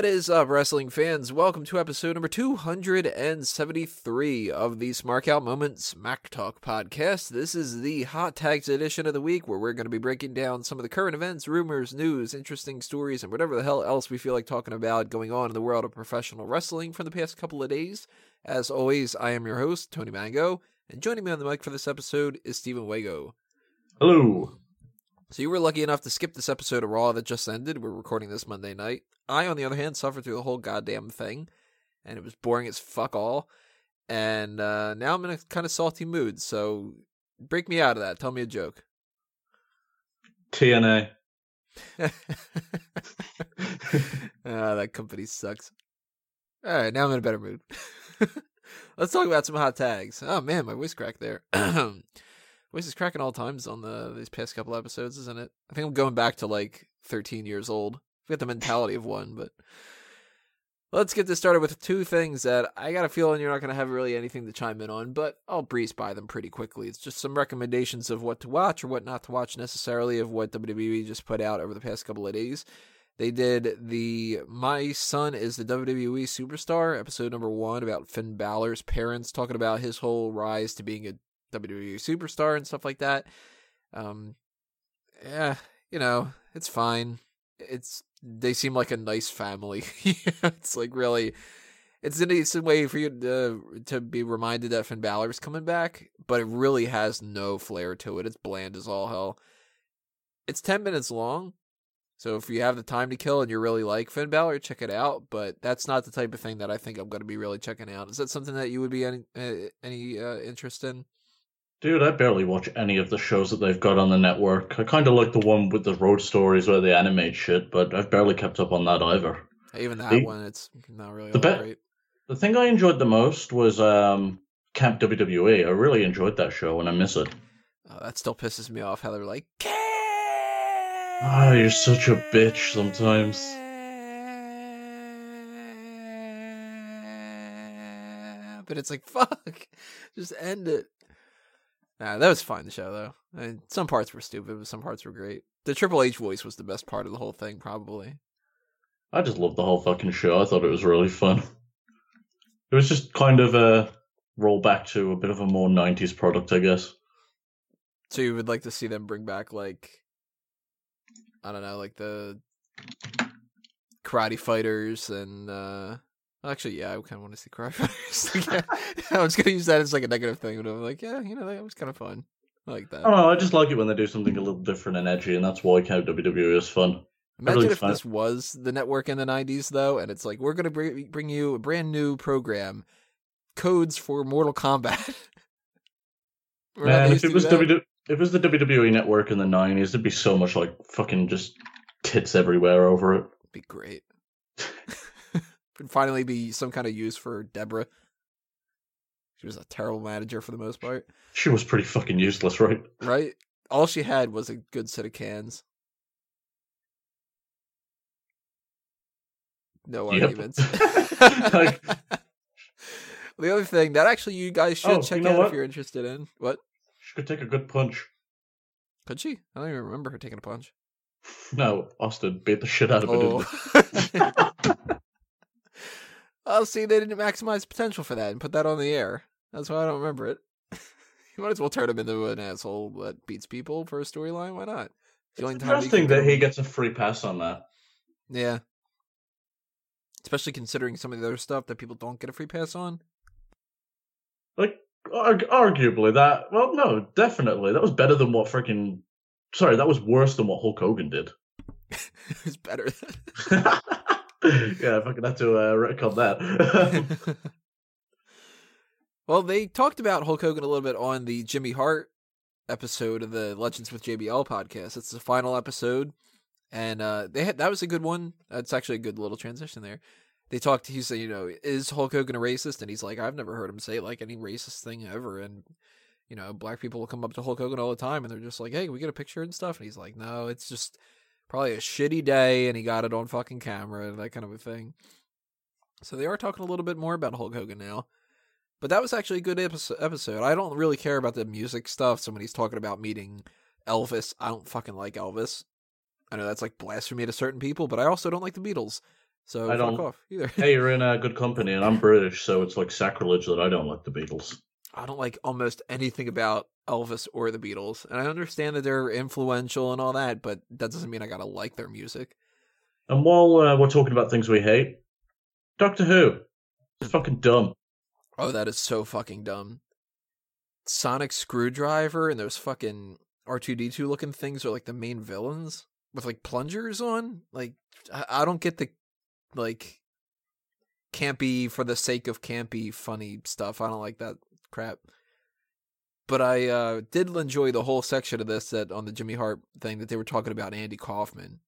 What is up, wrestling fans? Welcome to episode number 273 of the Smark Out Moment Smack Talk podcast. This is the Hot Tags edition of the week where we're going to be breaking down some of the current events, rumors, news, interesting stories, and whatever the hell else we feel like talking about going on in the world of professional wrestling for the past couple of days. As always, I am your host, Tony Mango, and joining me on the mic for this episode is Stephen Wago. Hello. So you were lucky enough to skip this episode of Raw that just ended. We're recording this Monday night. I, on the other hand, suffered through the whole goddamn thing, and it was boring as fuck all. And uh, now I'm in a kind of salty mood. So break me out of that. Tell me a joke. TNA. ah, that company sucks. All right, now I'm in a better mood. Let's talk about some hot tags. Oh man, my voice cracked there. voice is cracking all times on the these past couple episodes, isn't it? I think I'm going back to like 13 years old. I've got the mentality of one, but let's get this started with two things that I got a feeling you're not going to have really anything to chime in on, but I'll breeze by them pretty quickly. It's just some recommendations of what to watch or what not to watch necessarily of what WWE just put out over the past couple of days. They did the My Son is the WWE Superstar episode number one about Finn Balor's parents, talking about his whole rise to being a WWE superstar and stuff like that. Um, yeah, you know, it's fine. It's they seem like a nice family. it's like really, it's a decent way for you to to be reminded that Finn Balor's coming back, but it really has no flair to it. It's bland as all hell. It's ten minutes long, so if you have the time to kill and you really like Finn Balor, check it out. But that's not the type of thing that I think I'm going to be really checking out. Is that something that you would be any uh, any uh, interest in? Dude, I barely watch any of the shows that they've got on the network. I kind of like the one with the road stories where they animate shit, but I've barely kept up on that either. Even that the, one, it's not really the be- great. The thing I enjoyed the most was um, Camp WWE. I really enjoyed that show, and I miss it. Oh, that still pisses me off how they're like, Ah, oh, you're such a bitch sometimes. But it's like, fuck, just end it. Nah, that was fine. The show though, I mean, some parts were stupid, but some parts were great. The Triple H voice was the best part of the whole thing, probably. I just loved the whole fucking show. I thought it was really fun. It was just kind of a rollback to a bit of a more '90s product, I guess. So you would like to see them bring back like, I don't know, like the karate fighters and uh Actually, yeah, I kind of want to see Cry Fighters. I was going to use that as like a negative thing, but I'm like, yeah, you know, that was kind of fun. I like that. Oh. I just like it when they do something a little different and edgy, and that's why Camp WWE is fun. Imagine if fun. this was the network in the '90s, though, and it's like we're going to bring you a brand new program, codes for Mortal Kombat. Man, if it was w- if it was the WWE network in the '90s, it'd be so much like fucking just tits everywhere over it. It'd be great could finally be some kind of use for Debra. She was a terrible manager for the most part. She was pretty fucking useless, right? Right? All she had was a good set of cans. No yep. arguments. like... the other thing that actually you guys should oh, check you know out what? if you're interested in. What? She could take a good punch. Could she? I don't even remember her taking a punch. No, Austin beat the shit out of oh. it. Oh, see, they didn't maximize potential for that and put that on the air. That's why I don't remember it. you might as well turn him into an asshole that beats people for a storyline. Why not? It's, it's interesting that he gets a free pass on that. Yeah. Especially considering some of the other stuff that people don't get a free pass on. Like, arg- arguably, that. Well, no, definitely. That was better than what freaking. Sorry, that was worse than what Hulk Hogan did. it was better. yeah, I could have to uh, record that. well, they talked about Hulk Hogan a little bit on the Jimmy Hart episode of the Legends with JBL podcast. It's the final episode, and uh, they had that was a good one. It's actually a good little transition there. They talked. He said, "You know, is Hulk Hogan a racist?" And he's like, "I've never heard him say like any racist thing ever." And you know, black people will come up to Hulk Hogan all the time, and they're just like, "Hey, we get a picture and stuff?" And he's like, "No, it's just." Probably a shitty day and he got it on fucking camera, that kind of a thing. So they are talking a little bit more about Hulk Hogan now. But that was actually a good episode. I don't really care about the music stuff. So when he's talking about meeting Elvis, I don't fucking like Elvis. I know that's like blasphemy to certain people, but I also don't like the Beatles. So I fuck don't- off either. hey, you're in a good company, and I'm British, so it's like sacrilege that I don't like the Beatles. I don't like almost anything about Elvis or the Beatles, and I understand that they're influential and all that, but that doesn't mean I gotta like their music. And while uh, we're talking about things we hate, Doctor Who, it's fucking dumb. Oh, that is so fucking dumb. Sonic Screwdriver and those fucking R2D2 looking things are like the main villains with like plungers on. Like, I, I don't get the like campy for the sake of campy funny stuff. I don't like that crap. But I uh, did enjoy the whole section of this that on the Jimmy Hart thing that they were talking about Andy Kaufman.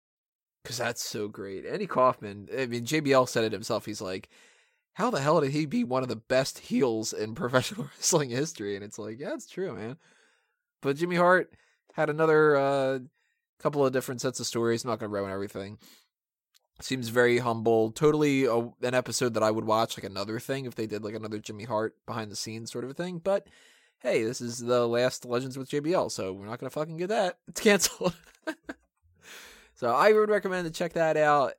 Cause that's so great. Andy Kaufman, I mean, JBL said it himself. He's like, how the hell did he be one of the best heels in professional wrestling history? And it's like, yeah, it's true, man. But Jimmy Hart had another uh, couple of different sets of stories. I'm not going to ruin everything. Seems very humble. Totally a, an episode that I would watch, like another thing, if they did like another Jimmy Hart behind the scenes sort of a thing. But hey, this is the last Legends with JBL, so we're not to fucking get that. It's canceled. so I would recommend to check that out.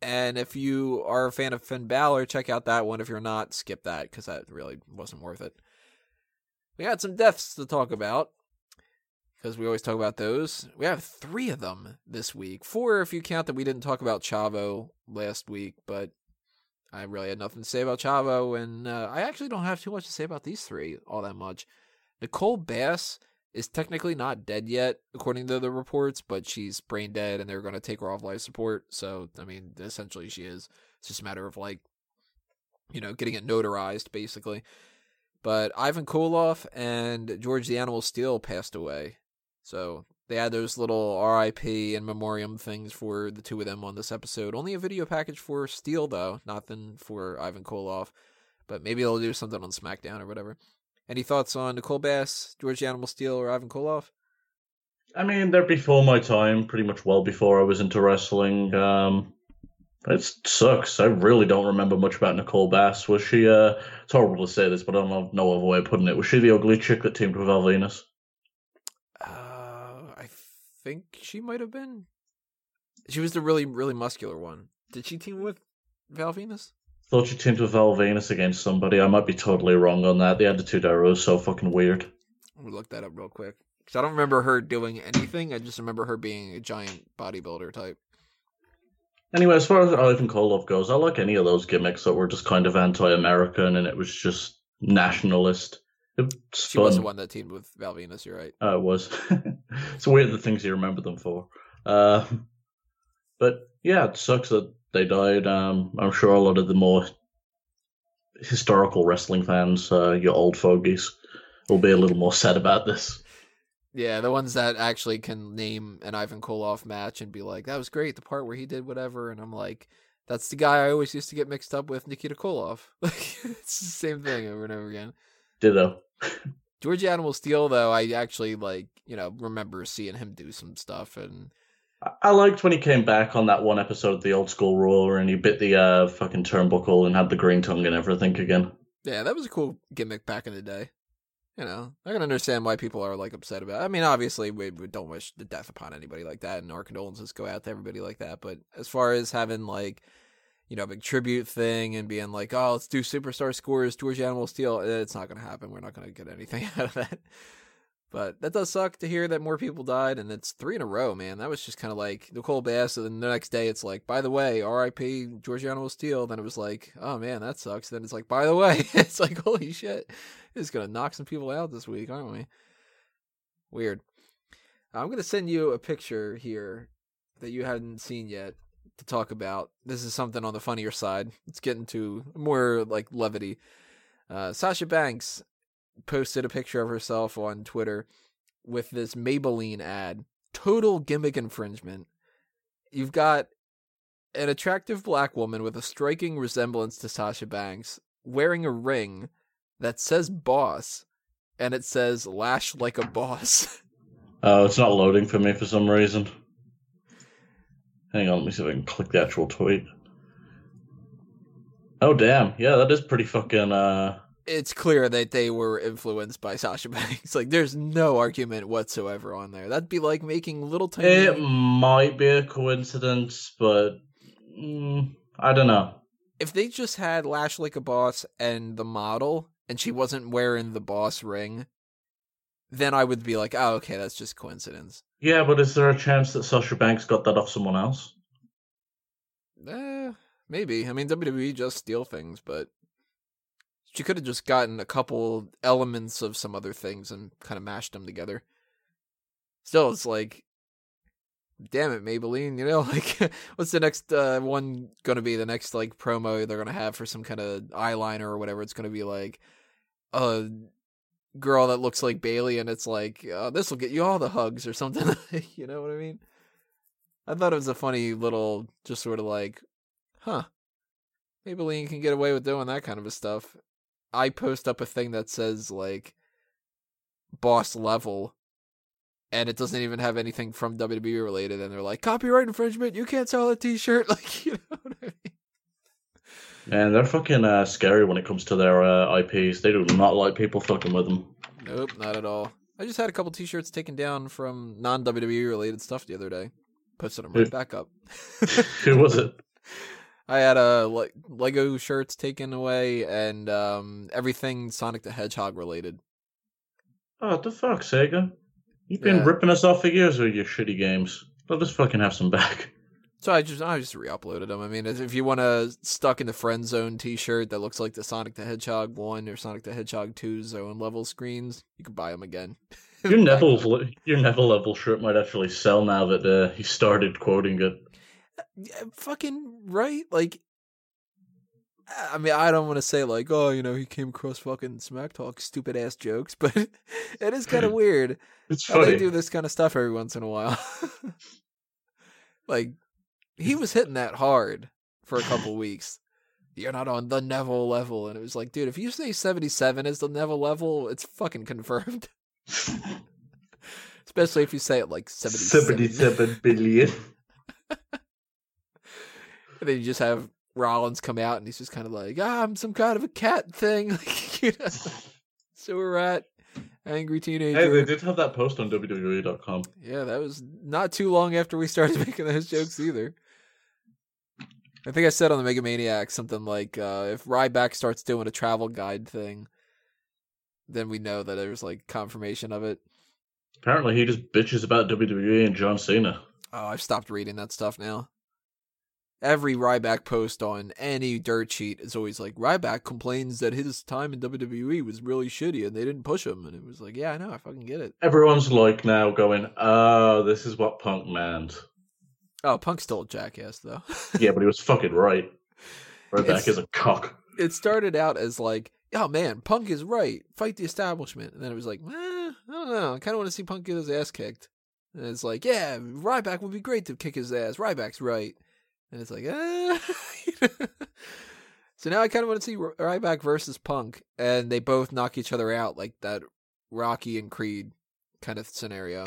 And if you are a fan of Finn Balor, check out that one. If you're not, skip that because that really wasn't worth it. We got some deaths to talk about because we always talk about those. We have three of them this week. Four if you count that we didn't talk about Chavo last week, but I really had nothing to say about Chavo. And uh, I actually don't have too much to say about these three all that much. Nicole Bass is technically not dead yet, according to the reports, but she's brain dead and they're going to take her off life support. So, I mean, essentially she is. It's just a matter of like, you know, getting it notarized, basically. But Ivan Koloff and George the Animal Steele passed away. So they had those little RIP and memoriam things for the two of them on this episode. Only a video package for Steele, though, nothing for Ivan Koloff. But maybe they'll do something on SmackDown or whatever. Any thoughts on Nicole Bass, George the Animal Steele, or Ivan Koloff? I mean, they're before my time, pretty much well before I was into wrestling. Um, it sucks. I really don't remember much about Nicole Bass. Was she, uh, it's horrible to say this, but I don't know no other way of putting it. Was she the ugly chick that teamed with Val Venis? Think she might have been. She was the really, really muscular one. Did she team with Val Venis? Thought she teamed with Val Venis against somebody. I might be totally wrong on that. The Attitude Era was so fucking weird. Let me look that up real quick. Because I don't remember her doing anything. I just remember her being a giant bodybuilder type. Anyway, as far as Ivan Koloff goes, I like any of those gimmicks that were just kind of anti-American and it was just nationalist. It's She fun. was the one that teamed with Val Venis, you're right. Uh, it was. it's weird the things you remember them for. Uh, but yeah, it sucks that they died. Um, I'm sure a lot of the more historical wrestling fans, uh, your old fogies, will be a little more sad about this. Yeah, the ones that actually can name an Ivan Koloff match and be like, that was great, the part where he did whatever. And I'm like, that's the guy I always used to get mixed up with, Nikita Koloff. Like, it's the same thing over and over again. Ditto. George Animal Steele, though, I actually, like, you know, remember seeing him do some stuff. And I- liked when he came back on that one episode of the old school Raw and he bit the uh, fucking turnbuckle and had the green tongue and everything again. yeah, that was a cool gimmick back in the day. You know, I can understand why people are like upset about. It. I mean, obviously, we, we don't wish the death upon anybody like that, and our condolences go out to everybody like that. But as far as having like, you know, big tribute thing and being like, oh, let's do superstar scores, George Animal Steele, eh, it's not going to happen. We're not going to get anything out of that. But that does suck to hear that more people died, and it's three in a row, man. That was just kind of like Nicole Bass, and then the next day it's like, by the way, R.I.P. George Animal Steele. Then it was like, oh man, that sucks. Then it's like, by the way, it's like, holy shit, it's gonna knock some people out this week, aren't we? Weird. I'm gonna send you a picture here that you hadn't seen yet to talk about. This is something on the funnier side. Let's get into more like levity. Uh, Sasha Banks posted a picture of herself on Twitter with this Maybelline ad. Total gimmick infringement. You've got an attractive black woman with a striking resemblance to Sasha Banks wearing a ring that says boss and it says lash like a boss. Oh, it's not loading for me for some reason. Hang on, let me see if I can click the actual tweet. Oh damn, yeah, that is pretty fucking uh it's clear that they were influenced by Sasha Banks. Like there's no argument whatsoever on there. That'd be like making little tiny it might be a coincidence, but mm, I don't know. If they just had Lash like a boss and the model, and she wasn't wearing the boss ring, then I would be like, oh, okay, that's just coincidence. Yeah, but is there a chance that Sasha Banks got that off someone else? Eh, maybe. I mean, WWE just steal things, but she could have just gotten a couple elements of some other things and kind of mashed them together. Still, it's like, damn it, Maybelline, you know, like, what's the next uh, one going to be? The next, like, promo they're going to have for some kind of eyeliner or whatever. It's going to be like a girl that looks like Bayley, and it's like, uh, this will get you all the hugs or something. you know what I mean? I thought it was a funny little, just sort of like, huh, Maybelline can get away with doing that kind of a stuff. I post up a thing that says like boss level and it doesn't even have anything from WWE related and they're like copyright infringement, you can't sell a t-shirt like you know? Man, they're fucking uh, scary when it comes to their uh, IPs. They do not like people fucking with them. Nope, not at all. I just had a couple t-shirts taken down from non WWE related stuff the other day. Posted them right back up. Who was it? I had a uh, Lego shirts taken away and um, everything Sonic the Hedgehog related. Oh, the fuck, Sega! You've been yeah. ripping us off for years with your shitty games. Let us fucking have some back. So I just I just re-uploaded them. I mean, if you want a stuck in the friend zone T-shirt that looks like the Sonic the Hedgehog one or Sonic the Hedgehog two zone level screens, you can buy them again. your Neville your Neville level shirt might actually sell now that uh, he started quoting it. Yeah, fucking right. Like, I mean, I don't want to say like, oh, you know, he came across fucking smack talk, stupid ass jokes, but it is kind of weird. It's funny. They do this kind of stuff every once in a while. like, he was hitting that hard for a couple weeks. You're not on the Neville level, and it was like, dude, if you say 77 is the Neville level, it's fucking confirmed. Especially if you say it like 77, 77 billion. And then you just have Rollins come out and he's just kind of like, ah, I'm some kind of a cat thing. like, you know, sewer rat, angry teenager. Hey, they did have that post on WWE.com. Yeah, that was not too long after we started making those jokes either. I think I said on the Mega Maniac something like, uh, if Ryback starts doing a travel guide thing, then we know that there's like confirmation of it. Apparently, he just bitches about WWE and John Cena. Oh, I've stopped reading that stuff now every Ryback post on any dirt sheet is always like Ryback complains that his time in WWE was really shitty and they didn't push him, and it was like, yeah, I know, I fucking get it. Everyone's like now going, oh, this is what Punk meant. Oh, Punk's still a jackass though. yeah, but he was fucking right. Ryback it's, is a cock. It started out as like, oh man, Punk is right, fight the establishment, and then it was like, eh, I don't know, I kind of want to see Punk get his ass kicked. And it's like, yeah, Ryback would be great to kick his ass. Ryback's right. And it's like, eh. so now I kind of want to see Ryback versus Punk, and they both knock each other out like that Rocky and Creed kind of scenario.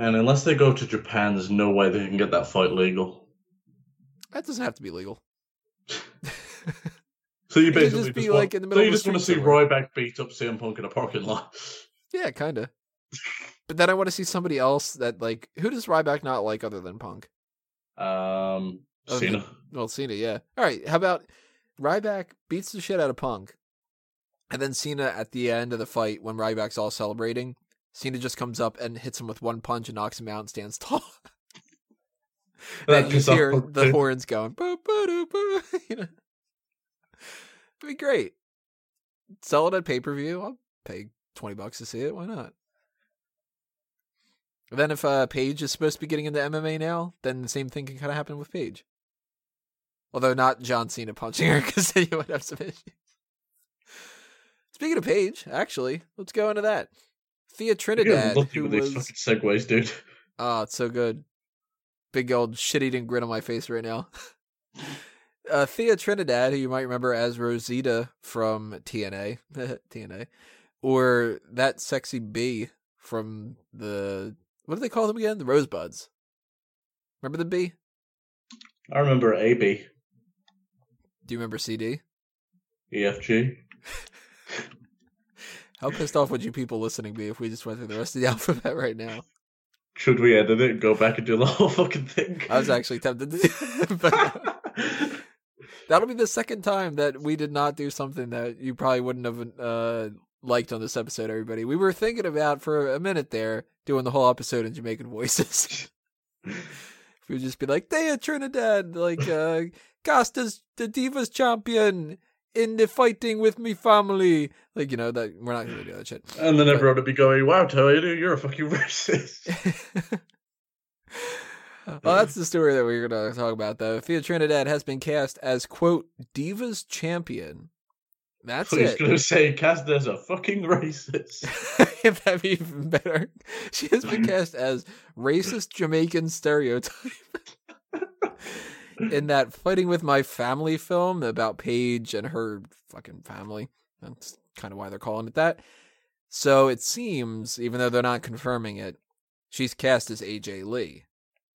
And unless they go to Japan, there's no way they can get that fight legal. That doesn't have to be legal. so you basically just, just want, like in the so you just want to see somewhere. Ryback beat up CM Punk in a parking lot. Yeah, kind of. but then I want to see somebody else that like who does Ryback not like other than Punk? Um, Cena. well, Cena, yeah. All right. How about Ryback beats the shit out of Punk, and then Cena at the end of the fight when Ryback's all celebrating, Cena just comes up and hits him with one punch and knocks him out and stands tall. then you hear the horns going, boo, boo, doo, boo. you know, it'd be great. Sell it at pay per view. I'll pay twenty bucks to see it. Why not? Then if uh, Paige is supposed to be getting into MMA now, then the same thing can kind of happen with Paige. Although not John Cena punching her, because then you would have some issues. Speaking of Paige, actually, let's go into that. Thea Trinidad, who was segues, dude. Oh, it's so good. Big old shit-eating grin on my face right now. uh, Thea Trinidad, who you might remember as Rosita from TNA, TNA, or that sexy bee from the what do they call them again? The Rosebuds. Remember the B? I remember AB. Do you remember CD? EFG. How pissed off would you people listening be if we just went through the rest of the alphabet right now? Should we edit it and go back and do the whole fucking thing? I was actually tempted to, but That'll be the second time that we did not do something that you probably wouldn't have uh, liked on this episode, everybody. We were thinking about for a minute there doing the whole episode in Jamaican voices. we would just be like, Thea Trinidad, like, uh, Costa's the Divas champion in the fighting with me family. Like, you know, that we're not going to do that shit. And then everyone would be going, wow, Toy, you're a fucking racist. well, that's the story that we're going to talk about, though. Thea Trinidad has been cast as, quote, Divas champion. That's was it. going to say, Costa's a fucking racist. if that'd be even better. She has been cast as racist Jamaican stereotype in that Fighting with My Family film about Paige and her fucking family. That's kind of why they're calling it that. So it seems, even though they're not confirming it, she's cast as AJ Lee.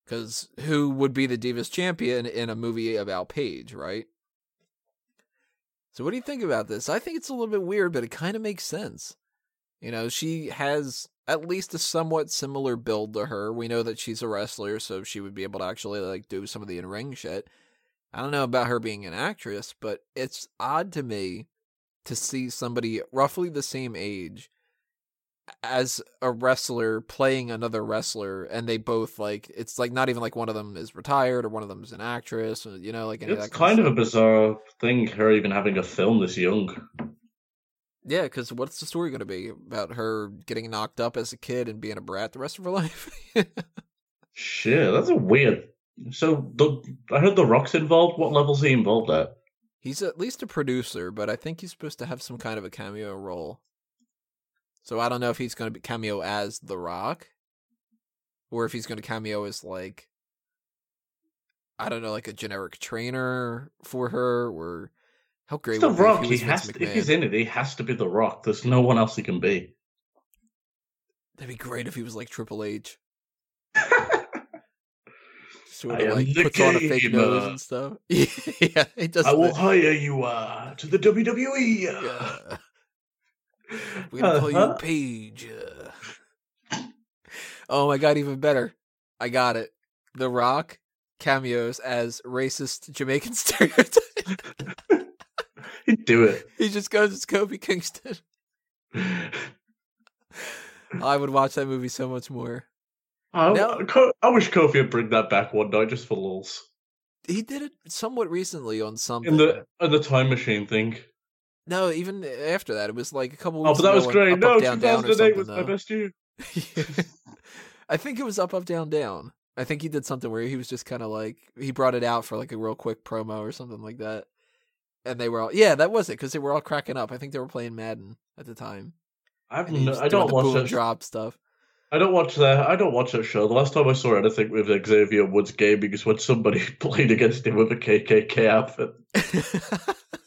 Because who would be the Divas champion in a movie about Paige, right? So what do you think about this? I think it's a little bit weird, but it kind of makes sense. You know, she has at least a somewhat similar build to her. We know that she's a wrestler, so she would be able to actually like do some of the in-ring shit. I don't know about her being an actress, but it's odd to me to see somebody roughly the same age as a wrestler playing another wrestler and they both like it's like not even like one of them is retired or one of them is an actress you know like any of it's kind of stuff. a bizarre thing, her even having a film this young. Yeah, because what's the story going to be about her getting knocked up as a kid and being a brat the rest of her life? Shit, that's a weird. So the I heard the Rock's involved. What level's he involved at? he's at least a producer, but I think he's supposed to have some kind of a cameo role. So I don't know if he's going to be cameo as The Rock, or if he's going to cameo as like, I don't know, like a generic trainer for her, or how great It's the would it be if Rock. he He has to, if he's in it, he has to be the Rock. There's no one else he can be. That'd be great if he was like Triple H. Sort of am like the puts on a fake gamer. nose and stuff. yeah, he does. I will the- hire you uh, to the WWE. Yeah. We're gonna call you Uh-huh. Paige. uh. Oh my god, even better. I got it. The Rock cameos as racist Jamaican stereotype. He'd do it. he just goes as Kofi Kingston. I would watch that movie so much more. I, No. I wish Kofi would bring that back one night just for lulz. He did it somewhat recently on something. In the in the time machine thing. no, even after that, it was like a couple. Oh, Weeks but that was great. Up, no, Up, down, down, 2008 something, was my best year. I think it was up, up, down, down. I think he did something where he was just kind of like he brought it out for like a real quick promo or something like that, and they were all yeah, that was it because they were all cracking up. I think they were playing Madden at the time. I've no, I don't watch that. drop stuff. I don't watch that. I don't watch that show. The last time I saw anything with Xavier Woods gaming is when somebody played against him with a KKK outfit.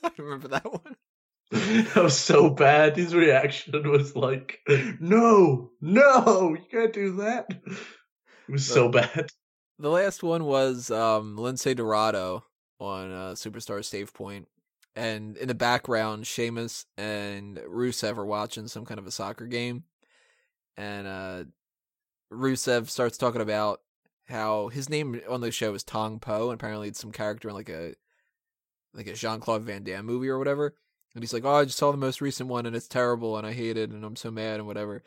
I remember that one. That was so bad. His reaction was like, "No, no, you can't do that." It was so bad. The last one was um, Lince Dorado on uh, Superstar Save Point, and in the background, Sheamus and Rusev are watching some kind of a soccer game, and uh, Rusev starts talking about how his name on the show is Tong Po, and apparently it's some character in like a like a Jean Claude Van Damme movie or whatever. And he's like, "Oh, I just saw the most recent one, and it's terrible, and I hate it, and I'm so mad, and whatever."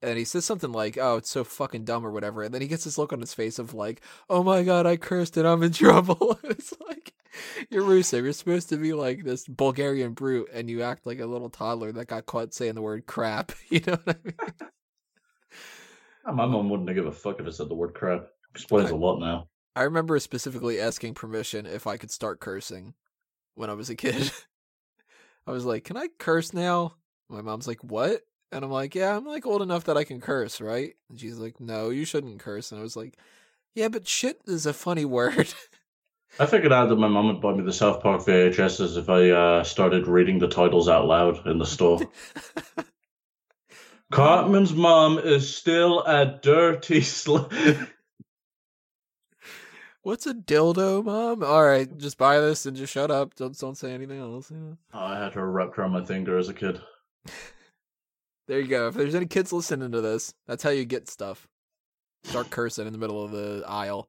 And he says something like, "Oh, it's so fucking dumb" or whatever, and then he gets this look on his face of like, "Oh my god, I cursed and I'm in trouble." it's like you're Rusev. You're supposed to be like this Bulgarian brute, and you act like a little toddler that got caught saying the word crap. You know what I mean? My mom wouldn't give a fuck if I said the word crap. Explains a lot now. I remember specifically asking permission if I could start cursing when I was a kid. I was like, "Can I curse now?" My mom's like, "What?" And I'm like, "Yeah, I'm like old enough that I can curse, right?" And she's like, "No, you shouldn't curse." And I was like, "Yeah, but shit is a funny word." I figured out that my mom would buy me the South Park VHSs if I uh, started reading the titles out loud in the store. Cartman's mom is still a dirty slut. What's a dildo, mom? All right, just buy this and just shut up. Don't don't say anything else. you know? I had her wrapped around my finger as a kid. There you go. If there's any kids listening to this, that's how you get stuff. Start cursing in the middle of the aisle.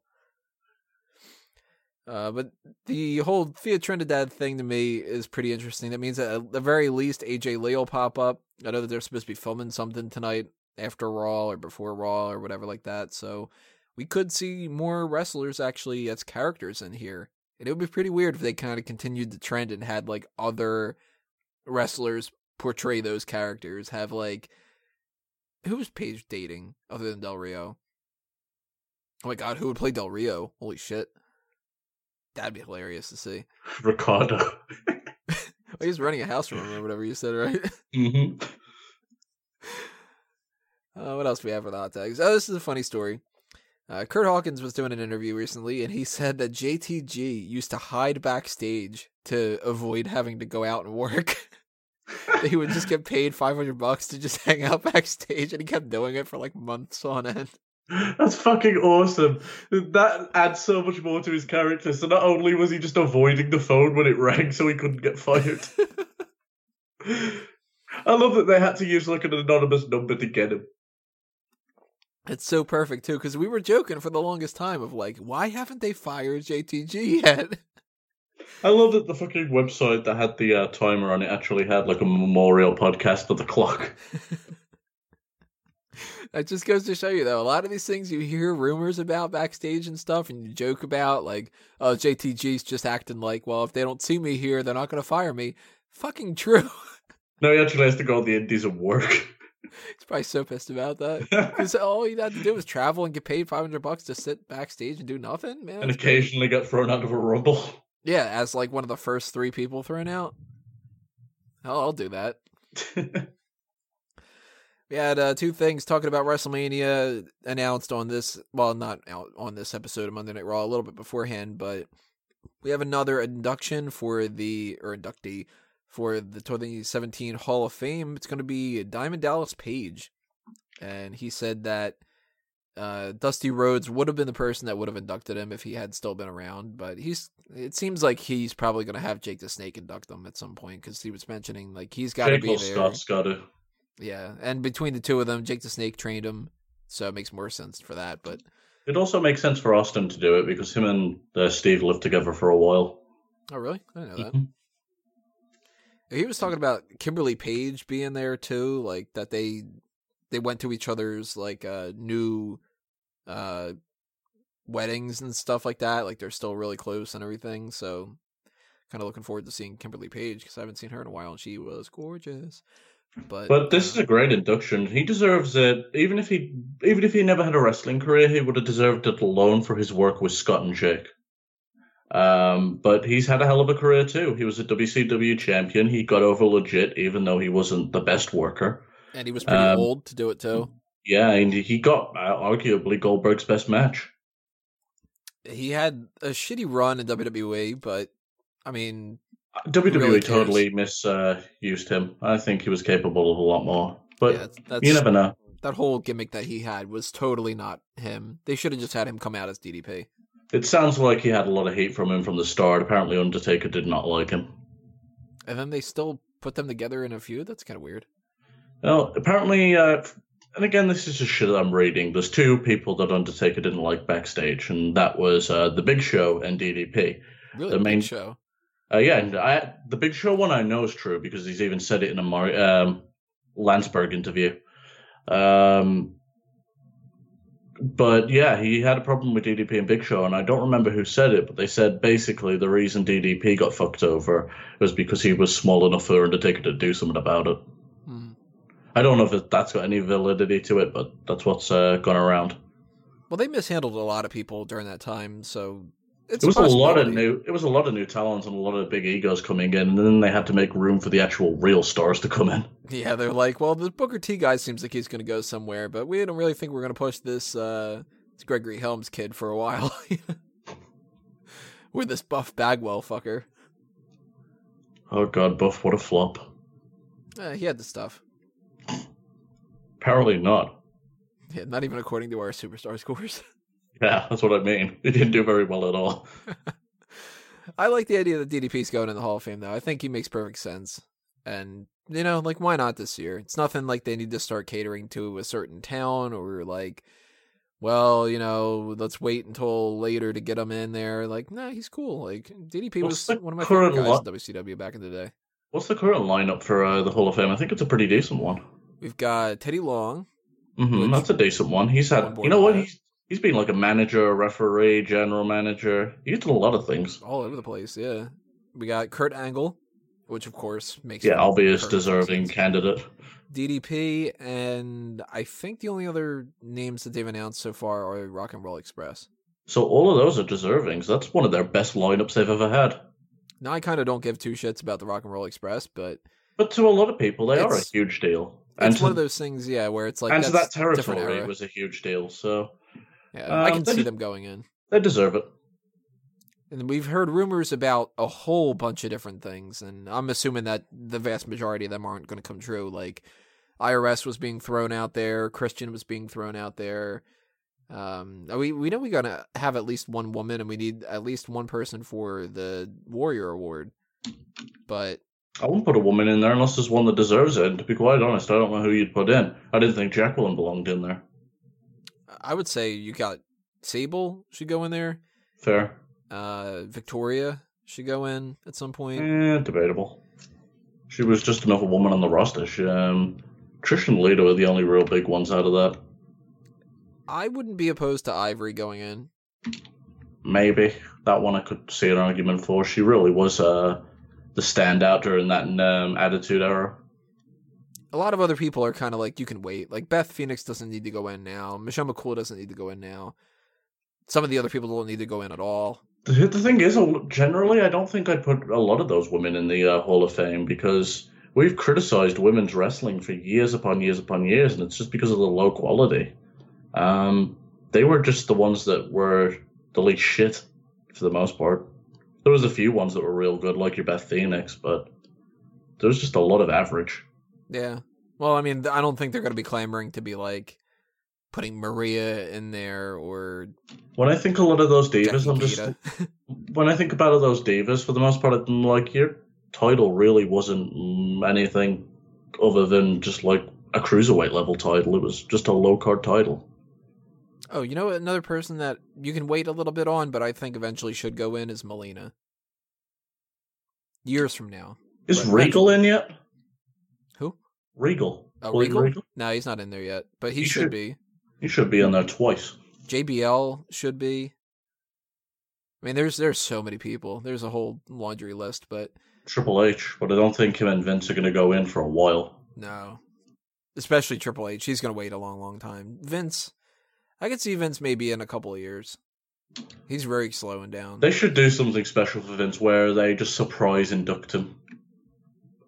Uh, but the whole Thea Trinidad thing to me is pretty interesting. That means that at the very least AJ Lee will pop up. I know that they're supposed to be filming something tonight after Raw or before Raw or whatever like that. So we could see more wrestlers actually as characters in here. And it would be pretty weird if they kind of continued the trend and had like other wrestlers portray those characters. Have like who was Paige dating other than Del Rio? Oh my god, who would play Del Rio? Holy shit. That'd be hilarious to see. Ricardo. well, he's running a house room or whatever you said, right? Mm-hmm. Uh, what else do we have for the hot tags? Oh, this is a funny story. Uh, Kurt Hawkins was doing an interview recently, and he said that JTG used to hide backstage to avoid having to go out and work. he would just get paid 500 bucks to just hang out backstage, and he kept doing it for like months on end. That's fucking awesome. That adds so much more to his character. So not only was he just avoiding the phone when it rang so he couldn't get fired. I love that they had to use like an anonymous number to get him. It's so perfect too, because we were joking for the longest time of like, why haven't they fired JTG yet? I love that the fucking website that had the uh, timer on it actually had like a memorial podcast of the clock. That just goes to show you, though, a lot of these things you hear rumors about backstage and stuff, and you joke about, like, oh, JTG's just acting like, well, if they don't see me here, they're not going to fire me. Fucking true. No, he actually has to go to the Indies and work. He's probably so pissed about that. Because all he had to do was travel and get paid 500 bucks to sit backstage and do nothing, man. and occasionally get thrown out of a rumble. Yeah, as like one of the first three people thrown out. Hell, I'll do that. We had uh, two things talking about WrestleMania announced on this. Well, not out on this episode of Monday Night Raw, a little bit beforehand, but we have another induction for the or inductee for the 2017 Hall of Fame. It's going to be Diamond Dallas Page, and he said that uh, Dusty Rhodes would have been the person that would have inducted him if he had still been around. But he's. It seems like he's probably going to have Jake the Snake induct him at some point because he was mentioning like he's got to be there. Scott's got to. Yeah, and between the two of them, Jake the Snake trained him, so it makes more sense for that. But It also makes sense for Austin to do it because him and uh, Steve lived together for a while. oh, really? I didn't know that. Mhm. He was talking about Kimberly Page being there too, like that they they went to each other's like uh new uh weddings and stuff like that. Like they're still really close and everything. So kind of looking forward to seeing Kimberly Page because I haven't seen her in a while and she was gorgeous. But But this is uh, a great induction. He deserves it. Even if he, even if he never had a wrestling career, he would have deserved it alone for his work with Scott and Jake. Um, but he's had a hell of a career too. He was a WCW champion. He got over legit, even though he wasn't the best worker. and he was pretty um, old to do it too. Yeah, and he got uh, arguably Goldberg's best match. He had a shitty run in WWE, but I mean, WWE really totally misused him. I think he was capable of a lot more. But yeah, that's you never know. that whole gimmick that he had was totally not him. They should have just had him come out as DDP. It sounds like he had a lot of hate from him from the start. Apparently, Undertaker did not like him. And then they still put them together in a feud. That's kind of weird. Well, apparently, uh, and again, this is just shit I'm reading. There's two people that Undertaker didn't like backstage, and that was uh, the Big Show and DDP. Really The big main- show. Uh, yeah, and I, the Big Show one I know is true because he's even said it in a Mar- um, Landsberg interview. Um, but yeah, he had a problem with DDP and Big Show, and I don't remember who said it, but they said basically the reason DDP got fucked over was because he was small enough for Undertaker to do something about it. Hmm. I don't know if that's got any validity to it, but that's what's uh, gone around. Well, they mishandled a lot of people during that time, so it's It was a lot of new. It was a lot of new talents and a lot of big egos coming in, and then they had to make room for the actual real stars to come in. Yeah, they're like, well, the Booker T guy seems like he's going to go somewhere, but we don't really think we're going to push this uh, Gregory Helms kid for a while. With this Buff Bagwell fucker. Oh god, Buff, what a flop. Eh, he had the stuff. Apparently not. Yeah, not even according to our superstar scores. Yeah, that's what I mean. He didn't do very well at all. I like the idea that DDP's going in the Hall of Fame, though. I think he makes perfect sense. And, you know, like, why not this year? It's nothing like they need to start catering to a certain town or, like, well, you know, let's wait until later to get him in there. Like, nah, he's cool. Like DDP What's was one of my favorite guys lo- in WCW back in the day. What's the current lineup for uh, the Hall of Fame? I think it's a pretty decent one. We've got Teddy Long. Mm-hmm, that's a decent one. He's had, you know what? He's he's been like a manager, referee, general manager. He's done a lot of things. all over the place. Yeah, we got Kurt Angle, which of course makes Yeah, obvious deserving candidate. DDP, and I think the only other names that they've announced so far are Rock and Roll Express. So all of those are deservings. That's one of their best lineups they've ever had. Now I kind of don't give two shits about the Rock and Roll Express, but But to a lot of people, they are a huge deal. it's And to, one of those things, yeah, where it's like and to that territory, it was a huge deal. So Yeah, I um, can see just- them going in. they deserve it. And we've heard rumors about a whole bunch of different things, and I'm assuming that the vast majority of them aren't going to come true. Like IRS was being thrown out there, Christian was being thrown out there. Um, we we know we are going to have at least one woman, and we need at least one person for the Warrior Award. But I wouldn't put a woman in there unless there's one that deserves it. And to be quite honest, I don't know who you'd put in. I didn't think Jacqueline belonged in there. I would say you got Sable should go in there. Fair. Uh, Victoria should go in at some point. Eh, debatable. She was just another woman on the roster. She, um, Trish and Lita were the only real big ones out of that. I wouldn't be opposed to Ivory going in. Maybe that one I could see an argument for. She really was uh, the standout during that um, Attitude Era. A lot of other people are kind of like you can wait. Like Beth Phoenix doesn't need to go in now. Michelle McCool doesn't need to go in now. Some of the other people don't need to go in at all. The, the thing is, generally, I don't think I'd put a lot of those women in the uh, Hall of Fame because we've criticized women's wrestling for years upon years upon years, and it's just because of the low quality. Um, they were just the ones that were the least shit for the most part. There was a few ones that were real good, like your Beth Phoenix, but there was just a lot of average. Yeah. Well, I mean, I don't think they're going to be clamoring to be like putting Maria in there or When I think a lot of those divas, I'm just when I think about those divas, for the most part, I'm like your title really wasn't anything other than just like a cruiserweight level title. It was just a low card title. oh, you know another person that you can wait a little bit on, but I think eventually should go in is Melina. Years from now. Is Regal in yet? Regal. Oh, William Regal? No, he's not in there yet, but he, He should should. be. He should be in there twice. JBL should be. I mean, there's there's so many people. There's a whole laundry list, but Triple H, but I don't think him and Vince are going to go in for a while. no, especially Triple H. He's gonna wait a long, long time. Vince, I could see Vince maybe in a couple of years. He's very slowing down. They should do something special for Vince where they just surprise induct him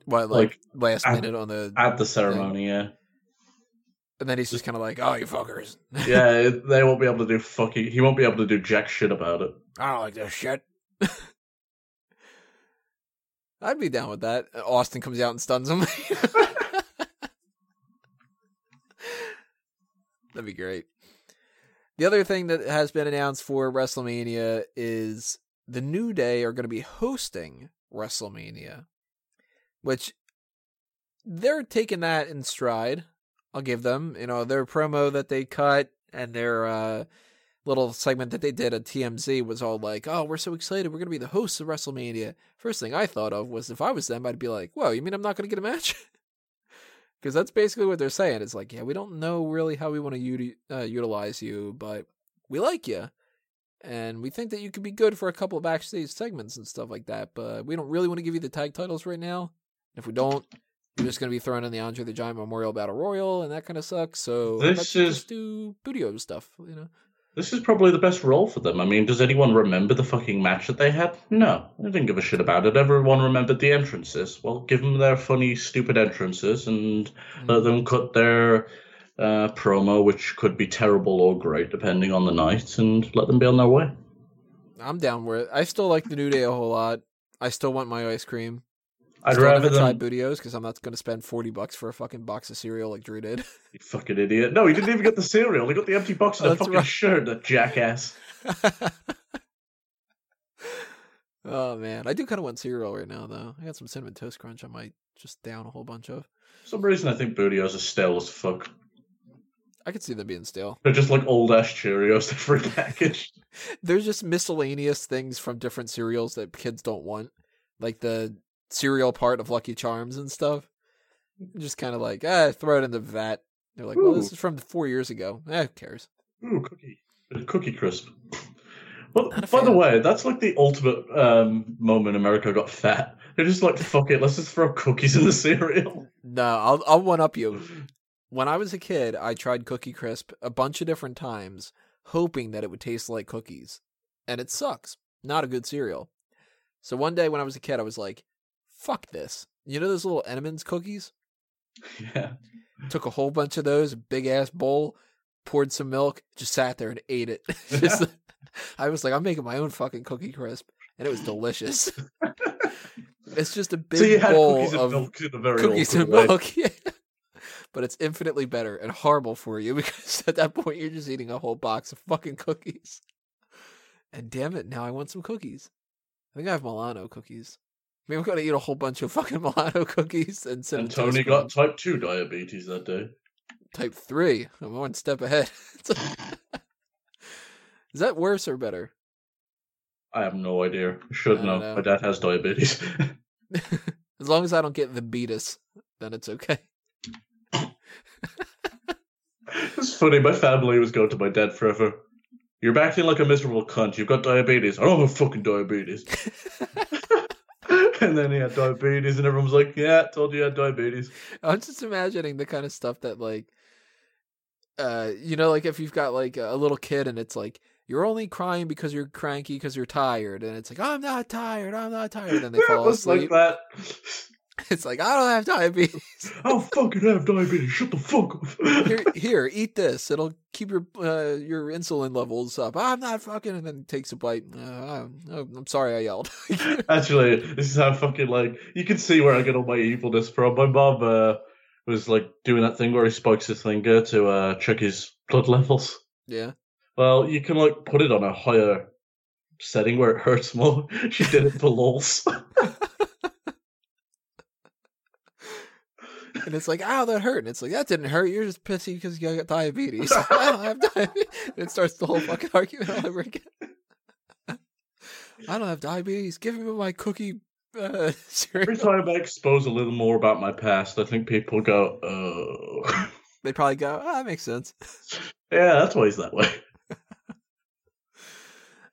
what like, like, last at- minute on the, at the ceremony. Yeah, and then he's just kind of like, "Oh, you fuckers! yeah, they won't be able to do fucking. He won't be able to do jack shit about it. I don't like this shit." I'd be down with that. Austin comes out and stuns him. That'd be great. The other thing that has been announced for WrestleMania is the New Day are going to be hosting WrestleMania, which they're taking that in stride. I'll give them, you know, their promo that they cut and their uh, little segment that they did at TMZ was all like, "Oh, we're so excited! We're to be the hosts of WrestleMania." First thing I thought of was if I was them, I'd be like, "Whoa, you mean I'm not to get a match?" Because that's basically what they're saying. It's like, yeah, we don't know really how we want to uh, utilize you, but we like you, and we think that you could be good for a couple of backstage segments and stuff like that. But we don't really want to give you the tag titles right now. If we don't, we're just going to be thrown in the Andre the Giant Memorial Battle Royal, and that kind of sucks. So This is- just do Budio stuff, you know. This is probably the best role for them. I mean, does anyone remember the fucking match that they had? No, they didn't give a shit about it. Everyone remembered the entrances. Well, give them their funny, stupid entrances and let them cut their uh, promo, which could be terrible or great depending on the night, and let them be on their way. I'm down with it. I still like the New Day a whole lot. I still want my ice cream. I'd still rather never tried. Booty O's because I'm not going to spend 40 bucks for a fucking box of cereal like Drew did. You fucking idiot. No, he didn't even get the cereal. He got the empty box of the fucking right. shirt, that jackass. oh man, I do kind of want cereal right now though. I got some cinnamon toast crunch. I might just down a whole bunch of. For some reason, I think Booty O's are stale as fuck. I could see them being stale. They're just like old ash Cheerios, different package. There's just miscellaneous things from different cereals that kids don't want, like the cereal part of Lucky Charms and stuff. Just kind of like, ah, throw it in the vat. They're like, well, this is from four years ago. Eh, who cares? Ooh, cookie. Cookie crisp. Well, Not a by the way, that's like the ultimate um, moment America got fat. They're just like, fuck it, let's just throw cookies in the cereal. No, I'll I'll one up you. When I was a kid, I tried Cookie Crisp a bunch of different times, hoping that it would taste like cookies, and it sucks. Not a good cereal. So one day when I was a kid, I was like, "Fuck this!" You know those little Entenmann's cookies? Yeah. Took a whole bunch of those, a big ass bowl, poured some milk, just sat there and ate it. just, I was like, I'm making my own fucking Cookie Crisp, and it was delicious. it's just a big so bowl cookies of milk in a very cookies and way. milk. Yeah. But it's infinitely better and horrible for you because at that point you're just eating a whole box of fucking cookies. And damn it, now I want some cookies. I think I have Milano cookies. Maybe I'm gonna eat a whole bunch of fucking Milano cookies and send And to Tony got type 2 diabetes that day. type three. I'm one step ahead. Is that worse or better? I have no idea. Should I know. know. My dad has diabetes. as long as I don't get the beatus, then it's okay. it's funny, my family was going to my dad forever. You're acting like a miserable cunt. You've got diabetes. I don't have fucking diabetes. and then he had diabetes, and everyone was like, "Yeah, told you you had diabetes." I'm just imagining the kind of stuff that like uh you know like if you've got like a little kid and it's like you're only crying because you're cranky because you're tired and it's like I'm not tired I'm not tired and they Yeah, it fall was like asleep that. it's like I don't have diabetes I don't fucking have diabetes. Shut the fuck up. here here eat this it'll keep your uh, your insulin levels up I'm not fucking and then takes a bite uh, I'm, I'm sorry I yelled Actually, this is how fucking like you can see where I get all my evilness from. My mom uh, was like doing that thing where he spikes his finger to uh, check his blood levels. yeah Well, you can like put it on a higher setting where it hurts more. She did it for lols. And it's like, ow, that hurt. And it's like, that didn't hurt. You're just pissy because you got diabetes. I don't have diabetes. And it starts the whole fucking argument all over again. I don't have diabetes. Give me my cookie uh, Every time I expose a little more about my past, I think people go, "Oh, They probably go, ah, that makes sense. yeah, that's why he's that way."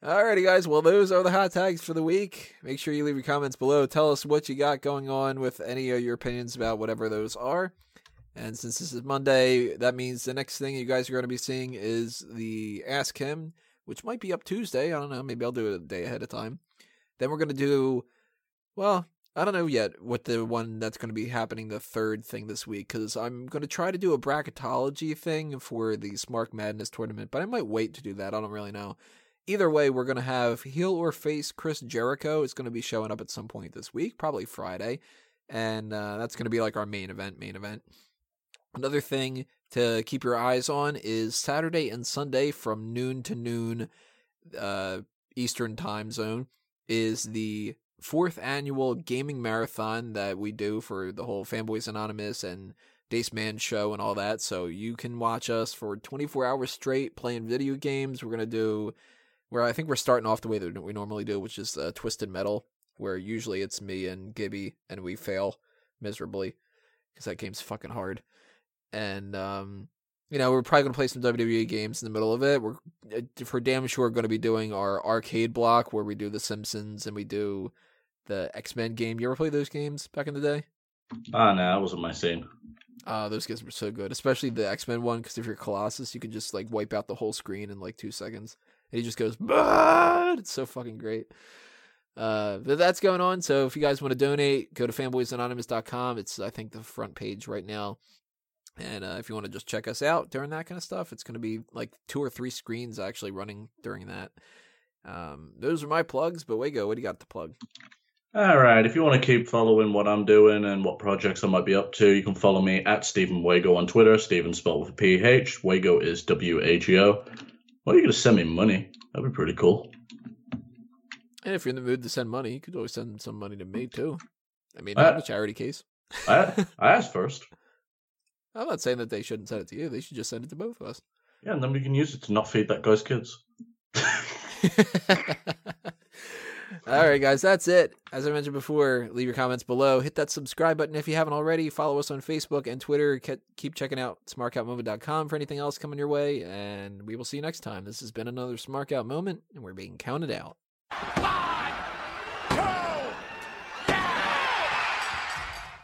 Alrighty, guys. Well, those are the hot tags for the week. Make sure you leave your comments below. Tell us what you got going on with any of your opinions about whatever those are. And since this is Monday, that means the next thing you guys are going to be seeing is the Ask Him, which might be up Tuesday. I don't know. Maybe I'll do it a day ahead of time. Then we're going to do, well, I don't know yet what the one that's going to be happening the third thing this week because I'm going to try to do a bracketology thing for the Smark Madness tournament, but I might wait to do that. I don't really know. Either way, we're going to have heel or face Chris Jericho. It's going to be showing up at some point this week, probably Friday. And uh, that's going to be like our main event, main event. Another thing to keep your eyes on is Saturday and Sunday from noon to noon uh, Eastern time zone is the fourth annual gaming marathon that we do for the whole Fanboys Anonymous and Dace Man show and all that. So you can watch us for 24 hours straight playing video games. We're going to do where I think we're starting off the way that we normally do, which is uh, Twisted Metal, where usually it's me and Gibby and we fail miserably because that game's fucking hard. And um, you know, we're probably gonna play some WWE games in the middle of it. We're uh, for damn sure going to be doing our arcade block where we do The Simpsons and we do the X Men game. You ever play those games back in the day? Ah, no, that wasn't my scene. Uh, those games were so good, especially the X Men one. Because if you're Colossus, you can just like wipe out the whole screen in like two seconds, and he just goes, "Bah!" It's so fucking great. Uh, but that's going on. So if you guys want to donate, go to fanboysanonymous.com. It's I think the front page right now. And uh, if you want to just check us out during that kind of stuff, it's going to be like two or three screens actually running during that. Um, those are my plugs. But Wago, what do you got to plug? All right, if you want to keep following what I'm doing and what projects I might be up to, you can follow me at Stephen Wago on Twitter. Stephen spelled with a PH. Wago is W A G O. Well, you're gonna send me money. That'd be pretty cool. And if you're in the mood to send money, you could always send some money to me too. I mean, Uh, a charity case. I I asked first. I'm not saying that they shouldn't send it to you. They should just send it to both of us. Yeah, and then we can use it to not feed that guy's kids. All right, guys, that's it. As I mentioned before, leave your comments below. Hit that subscribe button if you haven't already. Follow us on Facebook and Twitter. Keep checking out smarkoutmoment.com for anything else coming your way. And we will see you next time. This has been another Smark Out Moment, and we're being counted out.